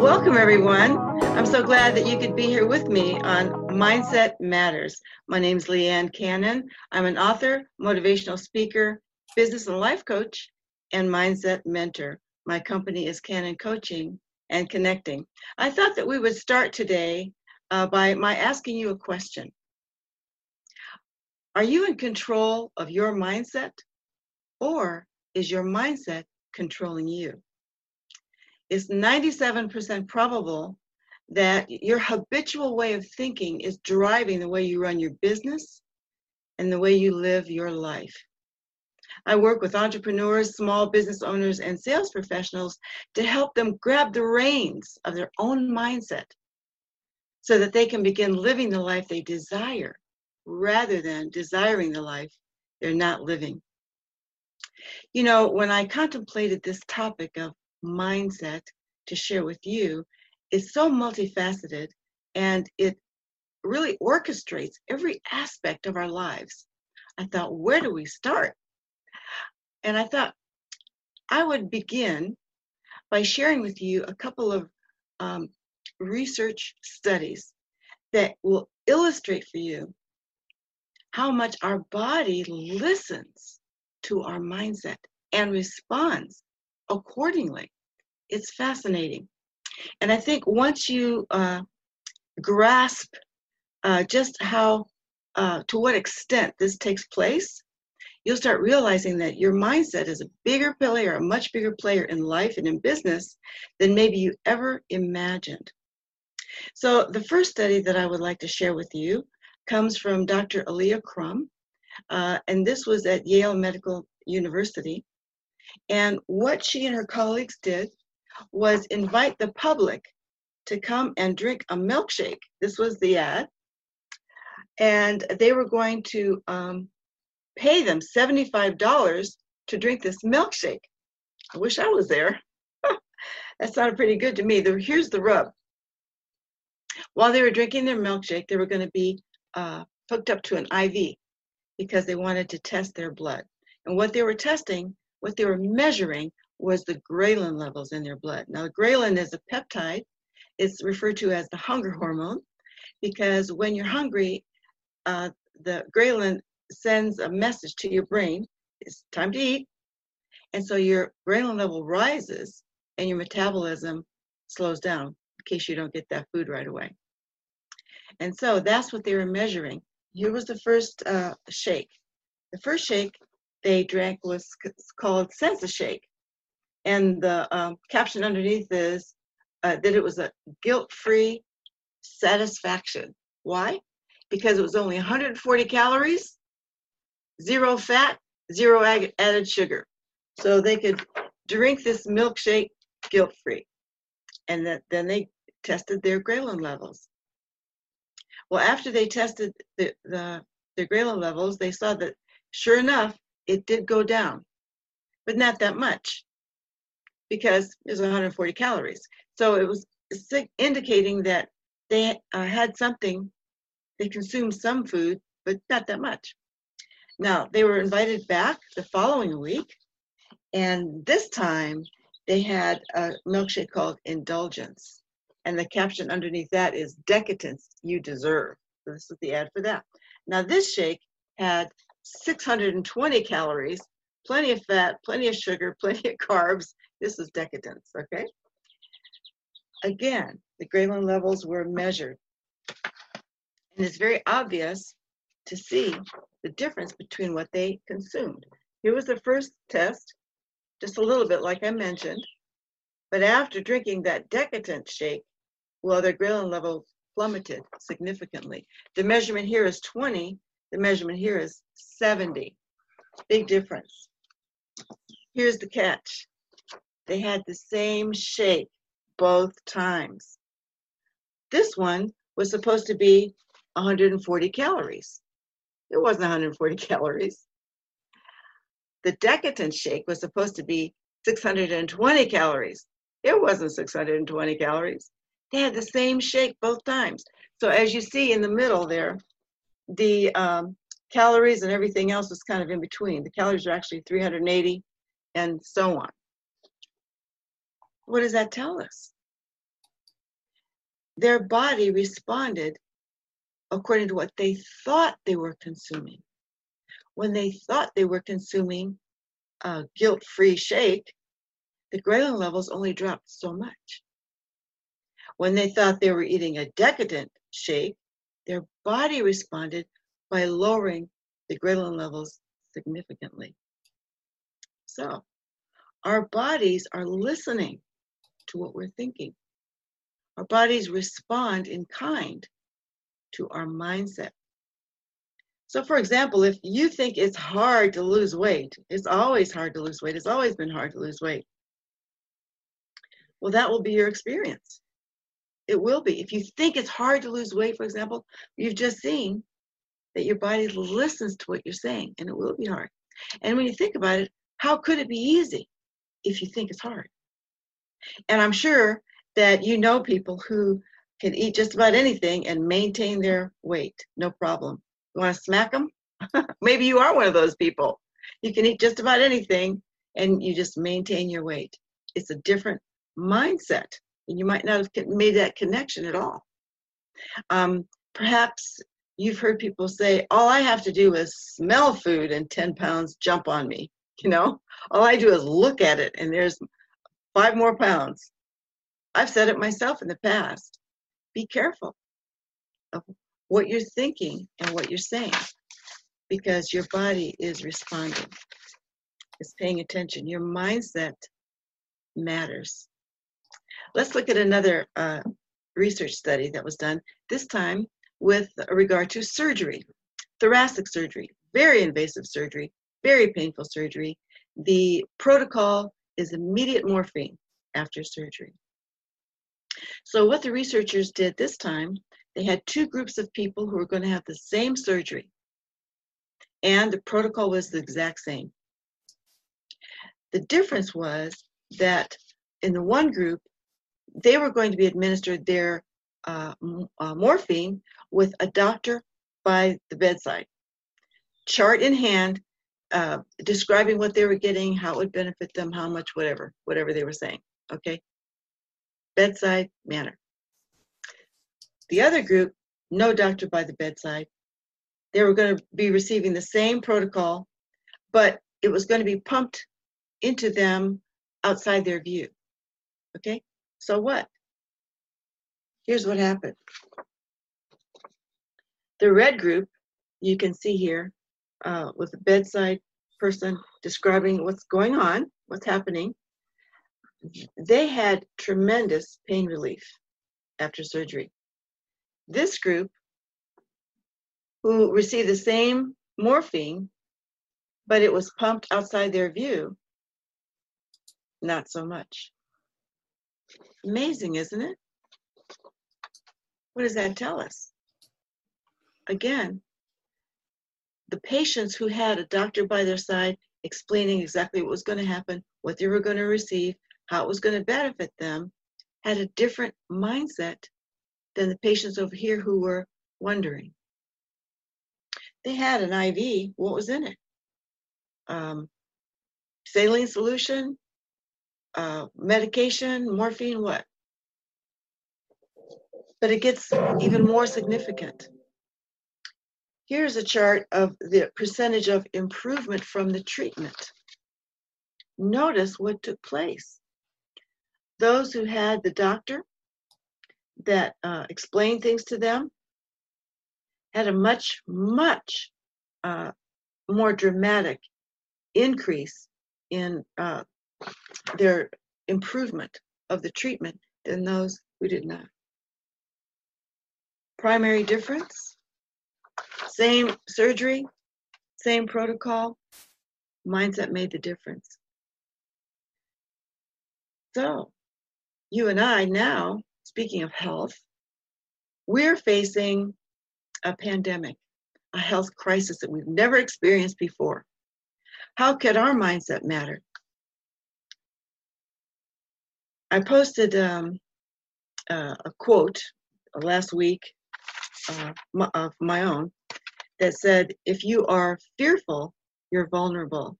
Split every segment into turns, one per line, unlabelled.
Welcome, everyone. I'm so glad that you could be here with me on Mindset Matters. My name is Leanne Cannon. I'm an author, motivational speaker, business and life coach, and mindset mentor. My company is Cannon Coaching and Connecting. I thought that we would start today uh, by my asking you a question. Are you in control of your mindset, or is your mindset controlling you? It's 97% probable that your habitual way of thinking is driving the way you run your business and the way you live your life. I work with entrepreneurs, small business owners, and sales professionals to help them grab the reins of their own mindset so that they can begin living the life they desire rather than desiring the life they're not living. You know, when I contemplated this topic of mindset to share with you, is so multifaceted and it really orchestrates every aspect of our lives. I thought, where do we start? And I thought I would begin by sharing with you a couple of um, research studies that will illustrate for you how much our body listens to our mindset and responds accordingly. It's fascinating. And I think once you uh, grasp uh, just how, uh, to what extent this takes place, you'll start realizing that your mindset is a bigger player, a much bigger player in life and in business than maybe you ever imagined. So, the first study that I would like to share with you comes from Dr. Alia Crum, uh, and this was at Yale Medical University. And what she and her colleagues did was invite the public to come and drink a milkshake. This was the ad. And they were going to um, pay them $75 to drink this milkshake. I wish I was there. that sounded pretty good to me. Here's the rub. While they were drinking their milkshake, they were going to be uh, hooked up to an IV because they wanted to test their blood. And what they were testing, what they were measuring, was the ghrelin levels in their blood. Now, ghrelin is a peptide. It's referred to as the hunger hormone because when you're hungry, uh, the ghrelin sends a message to your brain it's time to eat. And so your ghrelin level rises and your metabolism slows down in case you don't get that food right away. And so that's what they were measuring. Here was the first uh, shake. The first shake they drank was called Sensa Shake. And the um, caption underneath is uh, that it was a guilt free satisfaction. Why? Because it was only 140 calories zero fat, zero added sugar. So they could drink this milkshake guilt free. And that, then they tested their ghrelin levels. Well, after they tested the, the, their ghrelin levels, they saw that sure enough, it did go down, but not that much because it was 140 calories. So it was indicating that they uh, had something, they consumed some food, but not that much. Now, they were invited back the following week, and this time they had a milkshake called Indulgence. And the caption underneath that is Decadence You Deserve. So this is the ad for that. Now, this shake had 620 calories, plenty of fat, plenty of sugar, plenty of carbs. This is decadence, okay? Again, the ghrelin levels were measured. And it's very obvious to see the difference between what they consumed. Here was the first test, just a little bit like I mentioned. But after drinking that decadent shake, well, their ghrelin level plummeted significantly. The measurement here is 20, the measurement here is 70. Big difference. Here's the catch. They had the same shake both times. This one was supposed to be 140 calories. It wasn't 140 calories. The decadent shake was supposed to be 620 calories. It wasn't 620 calories. They had the same shake both times. So as you see in the middle there, the um, calories and everything else is kind of in between. The calories are actually 380 and so on. What does that tell us? their body responded according to what they thought they were consuming. When they thought they were consuming a guilt free shake, the ghrelin levels only dropped so much. When they thought they were eating a decadent shake, body responded by lowering the ghrelin levels significantly. So, our bodies are listening to what we're thinking. Our bodies respond in kind to our mindset. So, for example, if you think it's hard to lose weight, it's always hard to lose weight, it's always been hard to lose weight. Well, that will be your experience. It will be. If you think it's hard to lose weight, for example, you've just seen that your body listens to what you're saying, and it will be hard. And when you think about it, how could it be easy if you think it's hard? And I'm sure that you know people who can eat just about anything and maintain their weight, no problem. You want to smack them? Maybe you are one of those people. You can eat just about anything and you just maintain your weight. It's a different mindset, you might not have made that connection at all. Um, perhaps you've heard people say, All I have to do is smell food and 10 pounds jump on me. You know, all I do is look at it and there's five more pounds. I've said it myself in the past. Be careful of what you're thinking and what you're saying because your body is responding, it's paying attention. Your mindset matters. Let's look at another uh, research study that was done, this time with regard to surgery, thoracic surgery, very invasive surgery, very painful surgery. The protocol is immediate morphine after surgery. So, what the researchers did this time, they had two groups of people who were going to have the same surgery, and the protocol was the exact same. The difference was that in the one group, they were going to be administered their uh, uh, morphine with a doctor by the bedside, chart in hand, uh, describing what they were getting, how it would benefit them, how much, whatever, whatever they were saying. Okay? Bedside manner. The other group, no doctor by the bedside. They were going to be receiving the same protocol, but it was going to be pumped into them outside their view. Okay? So what? Here's what happened. The red group, you can see here, uh, with a bedside person describing what's going on, what's happening, they had tremendous pain relief after surgery. This group, who received the same morphine, but it was pumped outside their view, not so much. Amazing, isn't it? What does that tell us? Again, the patients who had a doctor by their side explaining exactly what was going to happen, what they were going to receive, how it was going to benefit them, had a different mindset than the patients over here who were wondering. They had an IV. What was in it? Um, saline solution, uh, medication, morphine, what? But it gets even more significant. Here's a chart of the percentage of improvement from the treatment. Notice what took place. Those who had the doctor that uh, explained things to them had a much, much uh, more dramatic increase in uh, their improvement of the treatment than those who did not. Primary difference same surgery, same protocol, mindset made the difference. So, you and I now, speaking of health, we're facing a pandemic, a health crisis that we've never experienced before. How could our mindset matter? I posted um, uh, a quote last week uh, of my own that said, if you are fearful, you're vulnerable.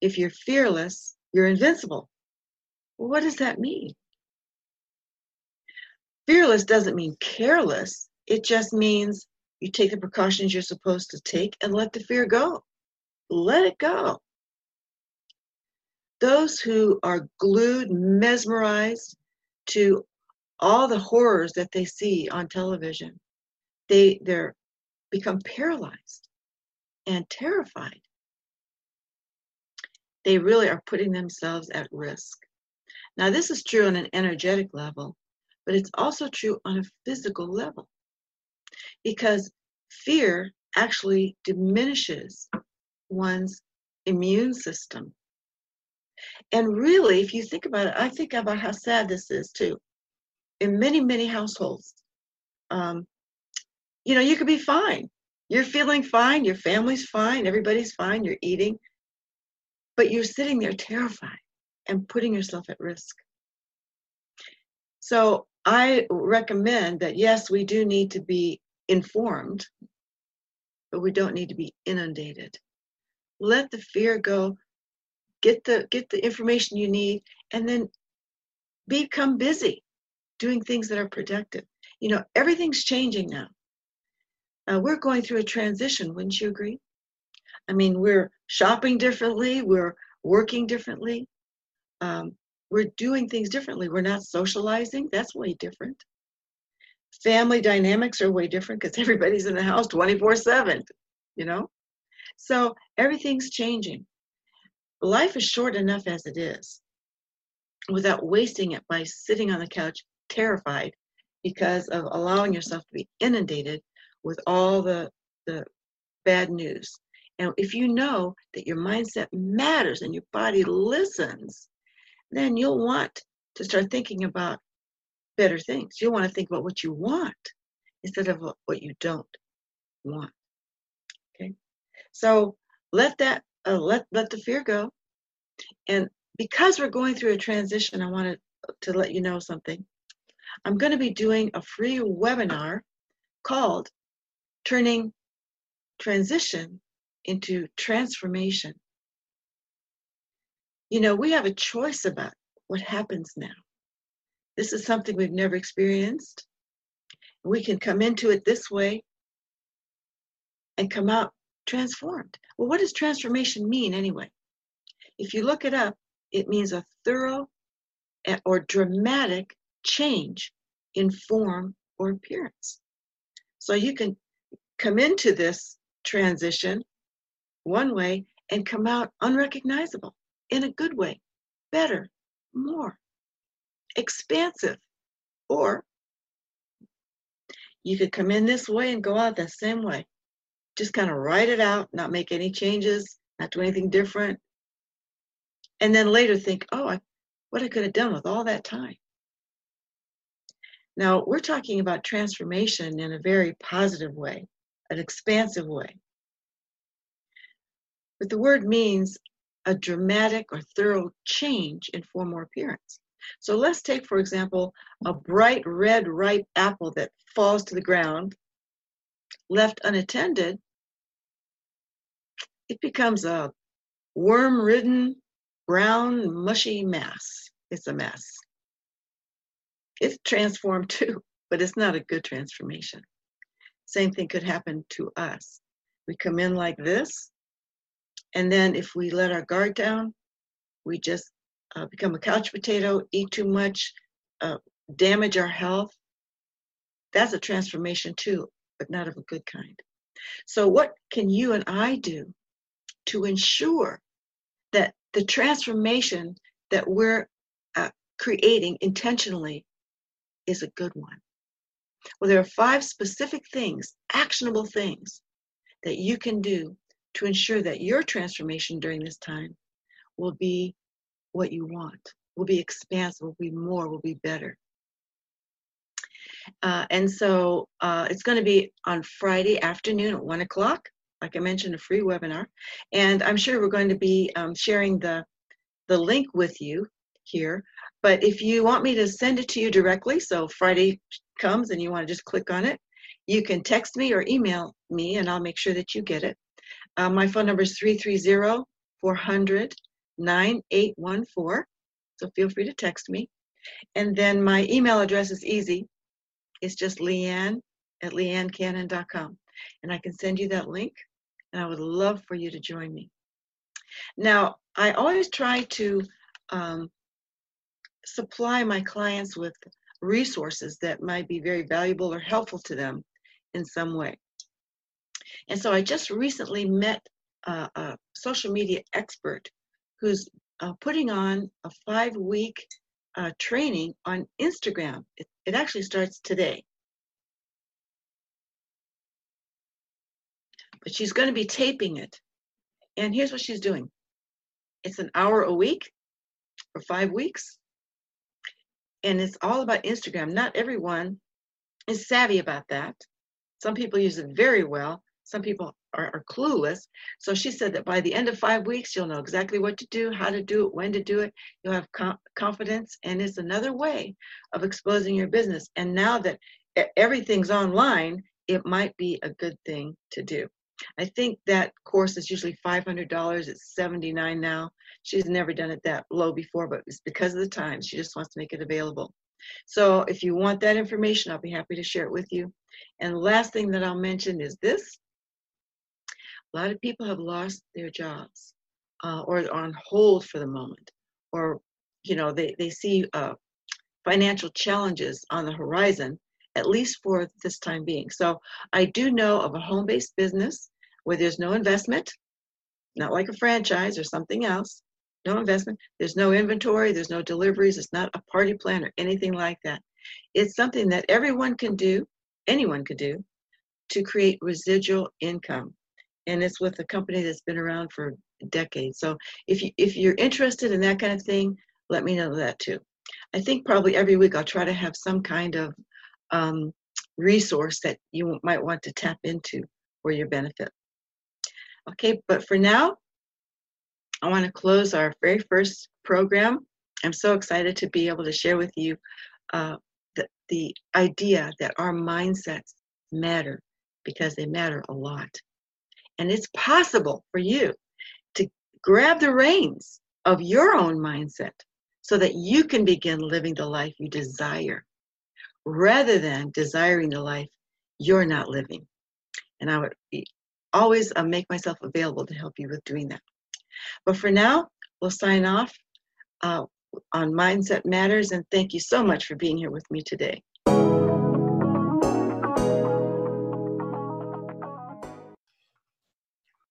If you're fearless, you're invincible. Well, what does that mean? fearless doesn't mean careless, it just means you take the precautions you're supposed to take and let the fear go. Let it go. Those who are glued, mesmerized to all the horrors that they see on television, they they're become paralyzed and terrified. They really are putting themselves at risk. Now, this is true on an energetic level, but it's also true on a physical level because fear actually diminishes one's immune system. And really, if you think about it, I think about how sad this is too. In many, many households, um, you know, you could be fine. You're feeling fine, your family's fine, everybody's fine, you're eating, but you're sitting there terrified and putting yourself at risk. So I recommend that yes, we do need to be informed, but we don't need to be inundated. Let the fear go. Get the get the information you need, and then become busy doing things that are productive. You know, everything's changing now. Uh, we're going through a transition, wouldn't you agree? I mean, we're shopping differently, we're working differently, um, we're doing things differently. We're not socializing, that's way different. Family dynamics are way different because everybody's in the house 24 7, you know? So everything's changing. Life is short enough as it is without wasting it by sitting on the couch terrified because of allowing yourself to be inundated with all the, the bad news. And if you know that your mindset matters and your body listens, then you'll want to start thinking about better things. You'll want to think about what you want instead of what you don't want. Okay, so let that uh, let let the fear go. And because we're going through a transition, I wanted to let you know something. I'm going to be doing a free webinar called Turning Transition into Transformation. You know, we have a choice about what happens now. This is something we've never experienced. We can come into it this way and come out transformed. Well, what does transformation mean anyway? If you look it up, it means a thorough eh, or dramatic change in form or appearance. So you can come into this transition one way and come out unrecognizable in a good way, better, more, expansive. Or you could come in this way and go out the same way. Just kind of write it out, not make any changes, not do anything different. And then later think, oh, I, what I could have done with all that time. Now, we're talking about transformation in a very positive way, an expansive way. But the word means a dramatic or thorough change in form or appearance. So let's take, for example, a bright red ripe apple that falls to the ground, left unattended, it becomes a worm ridden, brown, mushy mass. It's a mess. It's transformed too, but it's not a good transformation. Same thing could happen to us. We come in like this, and then if we let our guard down, we just uh, become a couch potato, eat too much, uh, damage our health. That's a transformation too, but not of a good kind. So, what can you and I do to ensure that the transformation that we're uh, creating intentionally is a good one? Well, there are five specific things, actionable things, that you can do to ensure that your transformation during this time will be what you want, will be expansive, will be more, will be better. Uh, and so uh, it's going to be on Friday afternoon at one o'clock. Like I mentioned, a free webinar, and I'm sure we're going to be um, sharing the the link with you here. But if you want me to send it to you directly, so Friday comes and you want to just click on it, you can text me or email me, and I'll make sure that you get it. Uh, my phone number is 330 400 9814. So feel free to text me. And then my email address is easy It's just Leanne at leannecannon.com. And I can send you that link, and I would love for you to join me. Now, I always try to um, supply my clients with resources that might be very valuable or helpful to them in some way. And so I just recently met a social media expert who's uh, putting on a five week uh, training on Instagram. It, it actually starts today. But she's going to be taping it. And here's what she's doing it's an hour a week for five weeks. And it's all about Instagram. Not everyone is savvy about that. Some people use it very well. Some people are, are, clueless. So she said that by the end of five weeks, you'll know exactly what to do, how to do it, when to do it. You'll have com- confidence, and it's another way of exposing your business. And now that everything's online, it might be a good thing to do. I think that course is usually $500. It's 79 now. She's never done it that low before, but it's because of the time. She just wants to make it available. So if you want that information, I'll be happy to share it with you. And the last thing that I'll mention is this. A lot of people have lost their jobs uh, or are on hold for the moment, or you know they, they see uh, financial challenges on the horizon at least for this time being. So I do know of a home-based business where there's no investment, not like a franchise or something else, no investment, there's no inventory, there's no deliveries, it's not a party plan or anything like that. It's something that everyone can do, anyone could do, to create residual income. And it's with a company that's been around for decades. So if you if you're interested in that kind of thing, let me know that too. I think probably every week I'll try to have some kind of um, resource that you might want to tap into for your benefit. Okay, but for now, I want to close our very first program. I'm so excited to be able to share with you uh, the, the idea that our mindsets matter because they matter a lot. And it's possible for you to grab the reins of your own mindset so that you can begin living the life you desire rather than desiring the life you're not living. And I would always uh, make myself available to help you with doing that. But for now, we'll sign off uh, on Mindset Matters, and thank you so much for being here with me today.